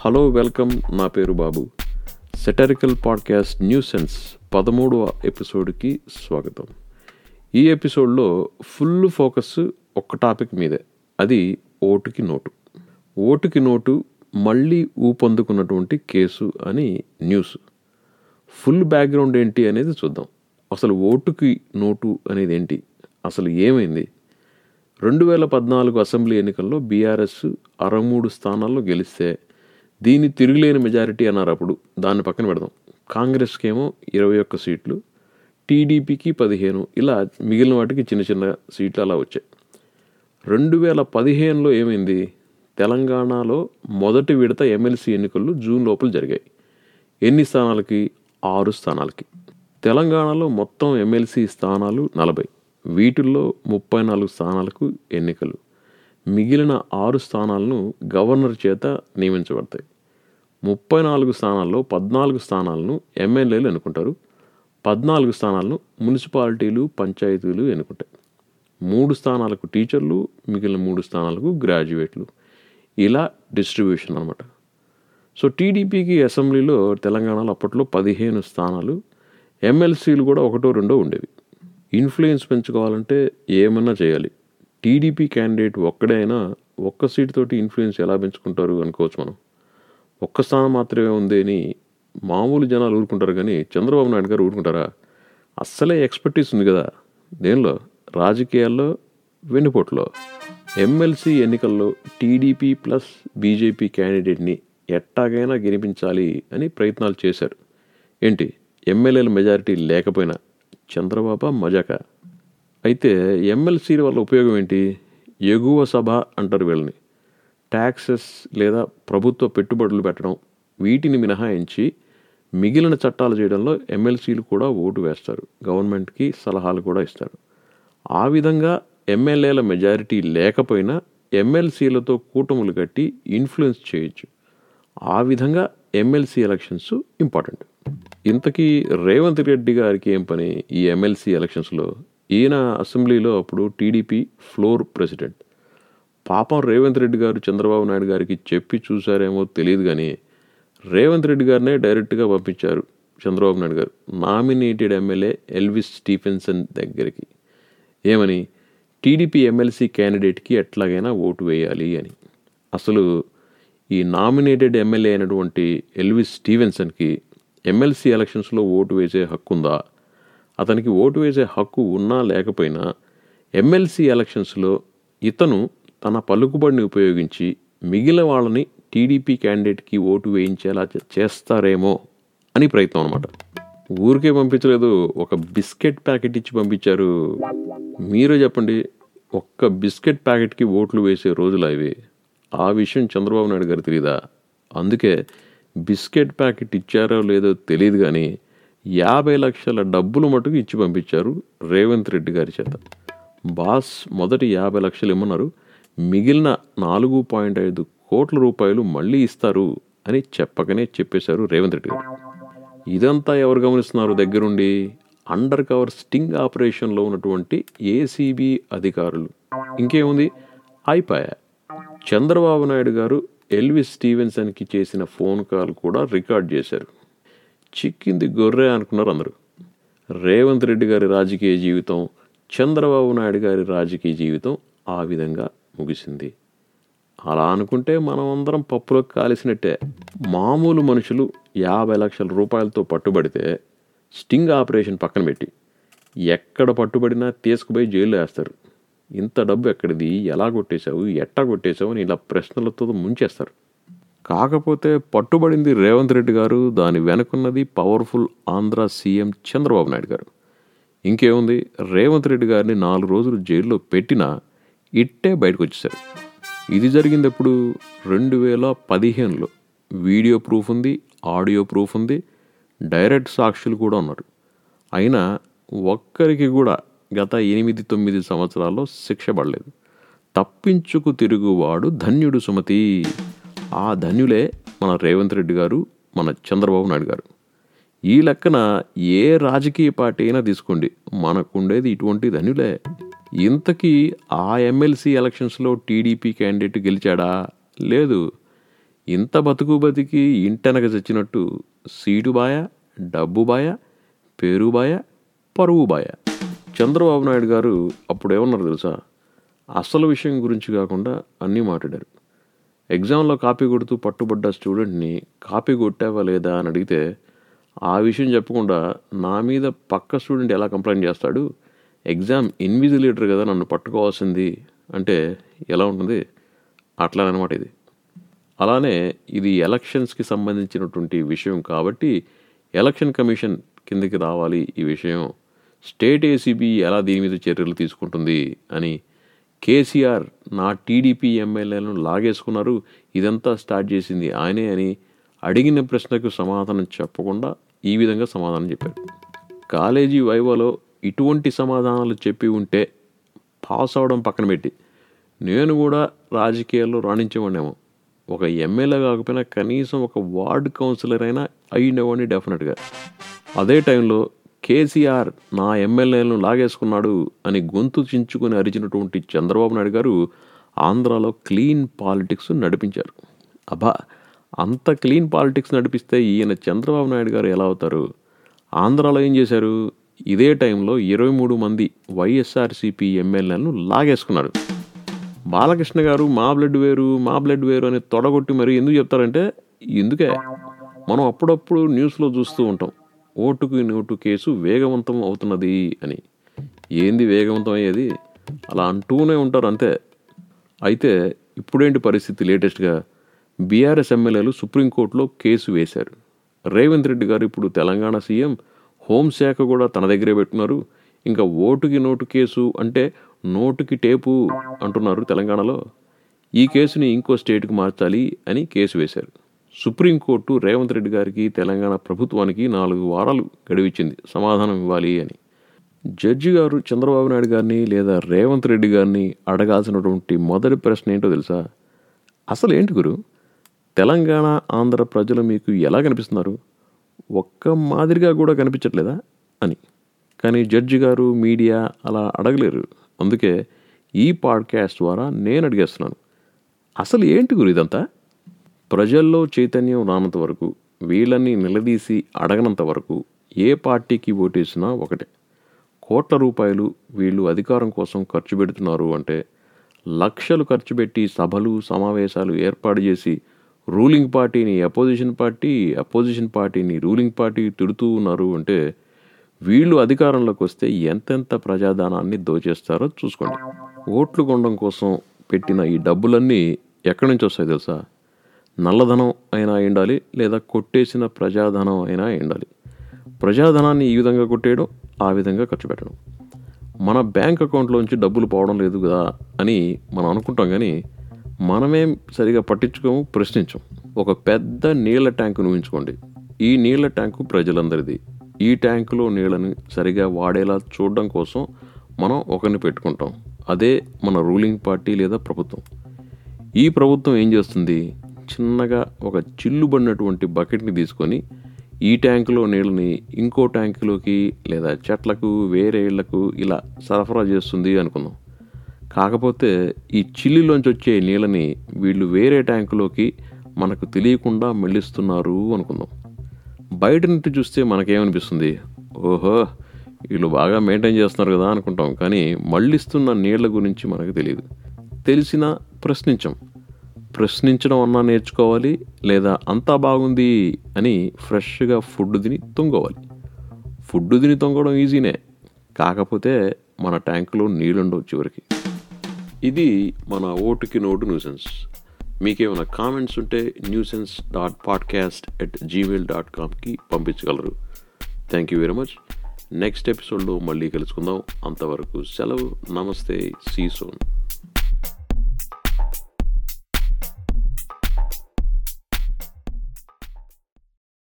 Hello welcome. నా పేరు Babu. Satirical podcast new sense పదమూడవ ఎపిసోడ్కి స్వాగతం. ఈ ఎపిసోడ్లో ఫుల్ ఫోకస్ ఒక్క టాపిక్ మీదే. అది ఓటుకి నోటు. ఓటుకి నోటు మళ్ళీ ఊపందుకున్నటువంటి కేసు అని న్యూస్. ఫుల్ బ్యాక్గ్రౌండ్ ఏంటి అనేది చూద్దాం. అసలు ఓటుకి నోటు అనేది ఏంటి? అసలు ఏమైంది? రెండు వేల పద్నాలుగు అసెంబ్లీ ఎన్నికల్లో బీఆర్ఎస్ అరవై మూడు స్థానాల్లో గెలిస్తే దీన్ని తిరుగులేని మెజారిటీ అన్నారు అప్పుడు. దాన్ని పక్కన పెడదాం. కాంగ్రెస్కేమో ఇరవై ఒక్క సీట్లు టీడీపీకి పదిహేను. ఇలా మిగిలిన వాటికి చిన్న చిన్న సీట్లు అలా వచ్చాయి. రెండు వేల పదిహేనులో ఏమైంది? తెలంగాణలో మొదటి విడత ఎమ్మెల్సీ ఎన్నికలు జూన్ లోపల జరిగాయి. ఎన్ని స్థానాలకి? ఆరు స్థానాలకి. తెలంగాణలో మొత్తం ఎమ్మెల్సీ స్థానాలు నలభై. వీటిల్లో ముప్పై నాలుగు స్థానాలకు ఎన్నికలు. మిగిలిన ఆరు స్థానాలను గవర్నర్ చేత నియమించబడతాయి. ముప్పై నాలుగు స్థానాల్లో పద్నాలుగు స్థానాలను ఎమ్మెల్యేలు ఎన్నుకుంటారు. పద్నాలుగు స్థానాలను మున్సిపాలిటీలు పంచాయతీలు ఎన్నుకుంటాయి. మూడు స్థానాలకు టీచర్లు మిగిలిన మూడు స్థానాలకు గ్రాడ్యుయేట్లు. ఇలా డిస్ట్రిబ్యూషన్ అనమాట సో టీడీపీకి అసెంబ్లీలో తెలంగాణలో అప్పట్లో పదిహేను స్థానాలు ఎమ్మెల్సీలు కూడా ఒకటో రెండో ఉండేవి. ఇన్ఫ్లుయెన్స్ పెంచుకోవాలంటే ఏమన్నా చేయాలి? టీడీపీ క్యాండిడేట్ ఒక్కడే అయినా ఒక్క సీట్ తోటి ఇన్ఫ్లుయెన్స్ ఎలా పెంచుకుంటారు అనుకోవచ్చు మనం. ఒక్క స్థానం మాత్రమే ఉంది అని మామూలు జనాలు ఊరుకుంటారు కానీ చంద్రబాబు నాయుడు గారు ఊరుకుంటారా? అస్సలే ఎక్స్పర్టీస్ ఉంది కదా. దేనిలో? రాజకీయాల్లో వెన్నుపోట్లో. ఎమ్మెల్సీ ఎన్నికల్లో టీడీపీ ప్లస్ బీజేపీ క్యాండిడేట్ని ఎట్టాగైనా గెలిపించాలి అని ప్రయత్నాలు చేశారు. ఏంటి? ఎమ్మెల్యేల మెజారిటీ లేకపోయినా చంద్రబాబు మజాక? అయితే ఎమ్మెల్సీల వల్ల ఉపయోగం ఏంటి? ఎగువ సభ అంటారు వీళ్ళని. ట్యాక్సెస్ లేదా ప్రభుత్వ పెట్టుబడులు పెట్టడం వీటిని మినహాయించి మిగిలిన చట్టాలు చేయడంలో ఎమ్మెల్సీలు కూడా ఓటు వేస్తారు. గవర్నమెంట్కి సలహాలు కూడా ఇస్తారు. ఆ విధంగా ఎమ్మెల్యేల మెజారిటీ లేకపోయినా ఎమ్మెల్సీలతో కూటములు కట్టి ఇన్ఫ్లుయెన్స్ చేయొచ్చు. ఆ విధంగా ఎమ్మెల్సీ ఎలక్షన్స్ ఇంపార్టెంట్. ఇంతకీ రేవంత్ రెడ్డి గారికి ఏం పని ఈ ఎమ్మెల్సీ ఎలక్షన్స్లో? ఈయన అసెంబ్లీలో అప్పుడు టీడీపీ ఫ్లోర్ ప్రెసిడెంట్. పాపం రేవంత్ రెడ్డి గారు చంద్రబాబు నాయుడు గారికి చెప్పి చూసారేమో తెలియదు కానీ రేవంత్ రెడ్డి గారినే డైరెక్ట్గా పంపించారు చంద్రబాబు నాయుడు గారు. నామినేటెడ్ ఎమ్మెల్యే ఎల్విస్ స్టీఫెన్సన్ దగ్గరికి. ఏమని? టీడీపీ ఎమ్మెల్సీ క్యాండిడేట్కి ఎట్లాగైనా ఓటు వేయాలి అని. అసలు ఈ నామినేటెడ్ ఎమ్మెల్యే అయినటువంటి ఎల్విస్ స్టీవెన్సన్కి ఎమ్మెల్సీ ఎలక్షన్స్లో ఓటు వేసే హక్కు ఉందా అతనికి ఓటు వేసే హక్కు ఉన్నా లేకపోయినా ఎమ్మెల్సీ ఎలక్షన్స్లో ఇతను తన పలుకుబడిని ఉపయోగించి మిగిలిన వాళ్ళని టీడీపీ క్యాండిడేట్కి ఓటు వేయించేలా చేస్తారేమో అని ప్రయత్నం అనమాట ఊరికే పంపించలేదు ఒక బిస్కెట్ ప్యాకెట్ ఇచ్చి పంపించారు. మీరే చెప్పండి ఒక్క బిస్కెట్ ప్యాకెట్కి ఓట్లు వేసే రోజులు అవి ఆ విషయం చంద్రబాబు నాయుడు గారు తెలియదా అందుకే బిస్కెట్ ప్యాకెట్ ఇచ్చారో లేదో తెలియదు కానీ యాభై లక్షల డబ్బులు మటుకు ఇచ్చి పంపించారు రేవంత్ రెడ్డి గారి చేత. బాస్ మొదటి యాభై లక్షలు ఇమ్మన్నారు. మిగిలిన నాలుగు పాయింట్ ఐదు కోట్ల రూపాయలు మళ్ళీ ఇస్తారు అని చెప్పకనే చెప్పేశారు రేవంత్ రెడ్డి గారు. ఇదంతా ఎవరు గమనిస్తున్నారు దగ్గరుండి? అండర్ కవర్ స్టింగ్ ఆపరేషన్లో ఉన్నటువంటి ఏసీబీ అధికారులు. ఇంకేముంది? అయిపోయా చంద్రబాబు నాయుడు గారు ఎల్విస్ స్టీవెన్సన్కి చేసిన ఫోన్ కాల్ కూడా రికార్డ్ చేశారు. చిక్కింది గొర్రె అనుకున్నారు అందరూ. రేవంత్ రెడ్డి గారి రాజకీయ జీవితం చంద్రబాబు నాయుడు గారి రాజకీయ జీవితం ఆ విధంగా ముగిసింది. అలా అనుకుంటే మనం అందరం పప్పులో కాలిసినట్టే. మామూలు మనుషులు యాభై లక్షల రూపాయలతో పట్టుబడితే స్టింగ్ ఆపరేషన్ పక్కన పెట్టి ఎక్కడ పట్టుబడినా తీసుకుపోయి జైల్లో వేస్తారు. ఇంత డబ్బు ఎక్కడిది? ఎలా కొట్టేశావు? ఎట్టా కొట్టేశావు? అని ఇలా ప్రశ్నలతో ముంచేస్తారు. కాకపోతే పట్టుబడింది రేవంత్ రెడ్డి గారు దాని వెనుకున్నది పవర్ఫుల్ ఆంధ్ర సీఎం చంద్రబాబు నాయుడు గారు. ఇంకేముంది? రేవంత్ రెడ్డి గారిని నాలుగు రోజులు జైల్లో పెట్టినా ఇట్టే బయటకు వచ్చేసారు ఇది జరిగింది ఎప్పుడు రెండు వేల పదిహేనులో. వీడియో ప్రూఫ్ ఉంది ఆడియో ప్రూఫ్ ఉంది డైరెక్ట్ సాక్షులు కూడా ఉన్నారు. అయినా ఒక్కరికి కూడా గత ఎనిమిది తొమ్మిది సంవత్సరాల్లో శిక్ష పడలేదు. తప్పించుకు తిరుగువాడు ధన్యుడు సుమతి. ఆ ధన్యులే మన రేవంత్ రెడ్డి గారు మన చంద్రబాబు నాయుడు గారు. ఈ లెక్కన ఏ రాజకీయ పార్టీ అయినా తీసుకోండి. మనకుండేది ఇటువంటి ధనులే ఇంతకీ ఆ ఎమ్మెల్సీ ఎలక్షన్స్లో టీడీపీ క్యాండిడేట్ గెలిచాడా? లేదు. ఇంత బతుకు బతికి ఇంటెనక చచ్చినట్టు సీటు బాయ డబ్బు బాయ పేరు బాయ పరువు బాయ. చంద్రబాబు నాయుడు గారు అప్పుడు ఏమన్నారు తెలుసా? అసలు విషయం గురించి కాకుండా అన్నీ మాట్లాడారు. ఎగ్జామ్లో కాపీ కొడుతూ పట్టుబడ్డ స్టూడెంట్ని కాపీ కొట్టావా లేదా అని అడిగితే ఆ విషయం చెప్పకుండా నా మీద పక్క స్టూడెంట్ ఎలా కంప్లైంట్ చేస్తాడు? ఎగ్జామ్ ఇన్విజిలేటర్ కదా నన్ను పట్టుకోవాల్సింది. అంటే ఎలా ఉంటుంది? అట్లానమాట ఇది. అలానే ఇది ఎలక్షన్స్కి సంబంధించినటువంటి విషయం కాబట్టి ఎలక్షన్ కమిషన్ కిందకి రావాలి ఈ విషయం. స్టేట్ ఏసీబీ ఎలా దీని మీద చర్యలు తీసుకుంటుంది అని కేసీఆర్ నా టీడీపీ ఎమ్మెల్యేలను లాగేసుకున్నారు. ఇదంతా స్టార్ట్ చేసింది ఆయనే అని అడిగిన ప్రశ్నకు సమాధానం చెప్పకుండా ఈ విధంగా సమాధానం చెప్పారు కాలేజీ వైవాలో ఇటువంటి సమాధానాలు చెప్పి ఉంటే పాస్ అవడం పక్కన పెట్టి నేను కూడా రాజకీయాల్లో రాణించేవాడేమో ఒక ఎమ్మెల్యే కాకపోయినా కనీసం ఒక వార్డ్ కౌన్సిలర్ అయినా అయ్యిండేవాడిని డెఫినెట్గా. అదే టైంలో కేసీఆర్ నా ఎమ్మెల్యేలను లాగేసుకున్నాడు అని గొంతు చించుకుని అరిచినటువంటి చంద్రబాబు నాయుడు గారు ఆంధ్రాలో క్లీన్ పాలిటిక్స్ నడిపించారు. అబ్బా అంత క్లీన్ పాలిటిక్స్ నడిపిస్తే ఈయన చంద్రబాబు నాయుడు గారు ఎలా అవుతారు? ఆంధ్రాలో ఏం చేశారు? ఇదే టైంలో ఇరవై మూడు మంది వైఎస్ఆర్సీపీ ఎమ్మెల్యేలను లాగేసుకున్నారు. బాలకృష్ణ గారు మా బ్లడ్ వేరు మా బ్లడ్ వేరు అని తొడగొట్టి మరి ఎందుకు చెప్తారంటే ఎందుకే? మనం అప్పుడప్పుడు న్యూస్లో చూస్తూ ఉంటాం. ఓటుకు నోటు కేసు వేగవంతం అవుతున్నది అని. ఏంది వేగవంతం అయ్యేది? అలా అంటూనే ఉంటారు అంతే. అయితే ఇప్పుడేంటి పరిస్థితి లేటెస్ట్గా? బీఆర్ఎస్ ఎమ్మెల్యేలు సుప్రీంకోర్టులో కేసు వేశారు. రేవంత్ రెడ్డి గారు ఇప్పుడు తెలంగాణ సీఎం. హోంశాఖ కూడా తన దగ్గరే పెట్టున్నారు. ఇంకా ఓటుకి నోటు కేసు అంటే నోటుకి టేపు అంటున్నారు తెలంగాణలో. ఈ కేసుని ఇంకో స్టేట్కి మార్చాలి అని కేసు వేశారు. సుప్రీంకోర్టు రేవంత్ రెడ్డి గారికి తెలంగాణ ప్రభుత్వానికి నాలుగు వారాలు గడివిచ్చింది. సమాధానం ఇవ్వాలి అని. జడ్జి గారు చంద్రబాబు నాయుడు గారిని లేదా రేవంత్ రెడ్డి గారిని అడగాల్సినటువంటి మొదటి ప్రశ్న ఏంటో తెలుసా? అసలు ఏంటి గురు? తెలంగాణ ఆంధ్ర ప్రజలు మీకు ఎలా కనిపిస్తున్నారు? ఒక్క మాదిరిగా కూడా కనిపించట్లేదా? అని. కానీ జడ్జి గారు మీడియా అలా అడగలేరు. అందుకే ఈ పాడ్కాస్ట్ ద్వారా నేను అడిగేస్తున్నాను. అసలు ఏంటి గురు ఇదంతా? ప్రజల్లో చైతన్యం రానంత వరకు వీళ్ళని నిలదీసి అడగనంత వరకు ఏ పార్టీకి ఓటేసినా ఒకటే. కోట్ల రూపాయలు వీళ్ళు అధికారం కోసం ఖర్చు పెడుతున్నారు అంటే లక్షలు ఖర్చు పెట్టి సభలు సమావేశాలు ఏర్పాటు చేసి రూలింగ్ పార్టీని అపోజిషన్ పార్టీ అపోజిషన్ పార్టీని రూలింగ్ పార్టీ తిడుతూ ఉన్నారు అంటే వీళ్ళు అధికారంలోకి వస్తే ఎంతెంత ప్రజాధనాన్ని దోచేస్తారో చూసుకోండి. ఓట్లు కొనడం కోసం పెట్టిన ఈ డబ్బులన్నీ ఎక్కడి నుంచి వస్తాయి తెలుసా? నల్లధనం అయినా ఉండాలి లేదా కొట్టేసిన ప్రజాధనం అయినా ఉండాలి ప్రజాధనాన్ని ఈ విధంగా కొట్టేయడం ఆ విధంగా ఖర్చు పెట్టడం. మన బ్యాంక్ అకౌంట్లోంచి డబ్బులు పోవడం లేదు కదా అని మనం అనుకుంటాం కానీ మనమేం సరిగా పట్టించుకోము ప్రశ్నించం. ఒక పెద్ద నీళ్ళ ట్యాంకును ఊహించుకోండి ఈ నీళ్ళ ట్యాంకు ప్రజలందరిది. ఈ ట్యాంకులో నీళ్ళని సరిగా వాడేలా చూడడం కోసం మనం ఒకరిని పెట్టుకుంటాం. అదే మన రూలింగ్ పార్టీ లేదా ప్రభుత్వం. ఈ ప్రభుత్వం ఏం చేస్తుంది? చిన్నగా ఒక చిల్లుబడినటువంటి బకెట్ని తీసుకొని ఈ ట్యాంకులో నీళ్ళని ఇంకో ట్యాంకులోకి లేదా చెట్లకు వేరే ఇళ్ళకు ఇలా సరఫరా చేస్తుంది అనుకుందాం. కాకపోతే ఈ చిల్లిలోంచి వచ్చే నీళ్ళని వీళ్ళు వేరే ట్యాంకులోకి మనకు తెలియకుండా మెళ్ళిస్తున్నారు అనుకుందాం. బయట నుండి చూస్తే మనకేమనిపిస్తుంది? ఓహో వీళ్ళు బాగా మెయింటైన్ చేస్తున్నారు కదా అనుకుంటాం. కానీ మళ్ళిస్తున్న నీళ్ళ గురించి మనకు తెలియదు. తెలిసినా ప్రశ్నించం. ప్రశ్నించడం అన్నా నేర్చుకోవాలి లేదా అంతా బాగుంది అని ఫ్రెష్గా ఫుడ్ తిని తొంగోవాలి. ఫుడ్ తిని తొంగడం ఈజీనే కాకపోతే మన ట్యాంకులో నీళ్ళుండవు చివరికి. ఇది మన ఓటుకి నోటు న్యూసెన్స్. మీకేమైనా కామెంట్స్ ఉంటే nuisance dot podcast at Gmail dot కామ్కి పంపించగలరు. Thank you very much. Next ఎపిసోడ్లో మళ్ళీ కలుసుకుందాం. అంతవరకు సెలవు. నమస్తే. సీ సోన్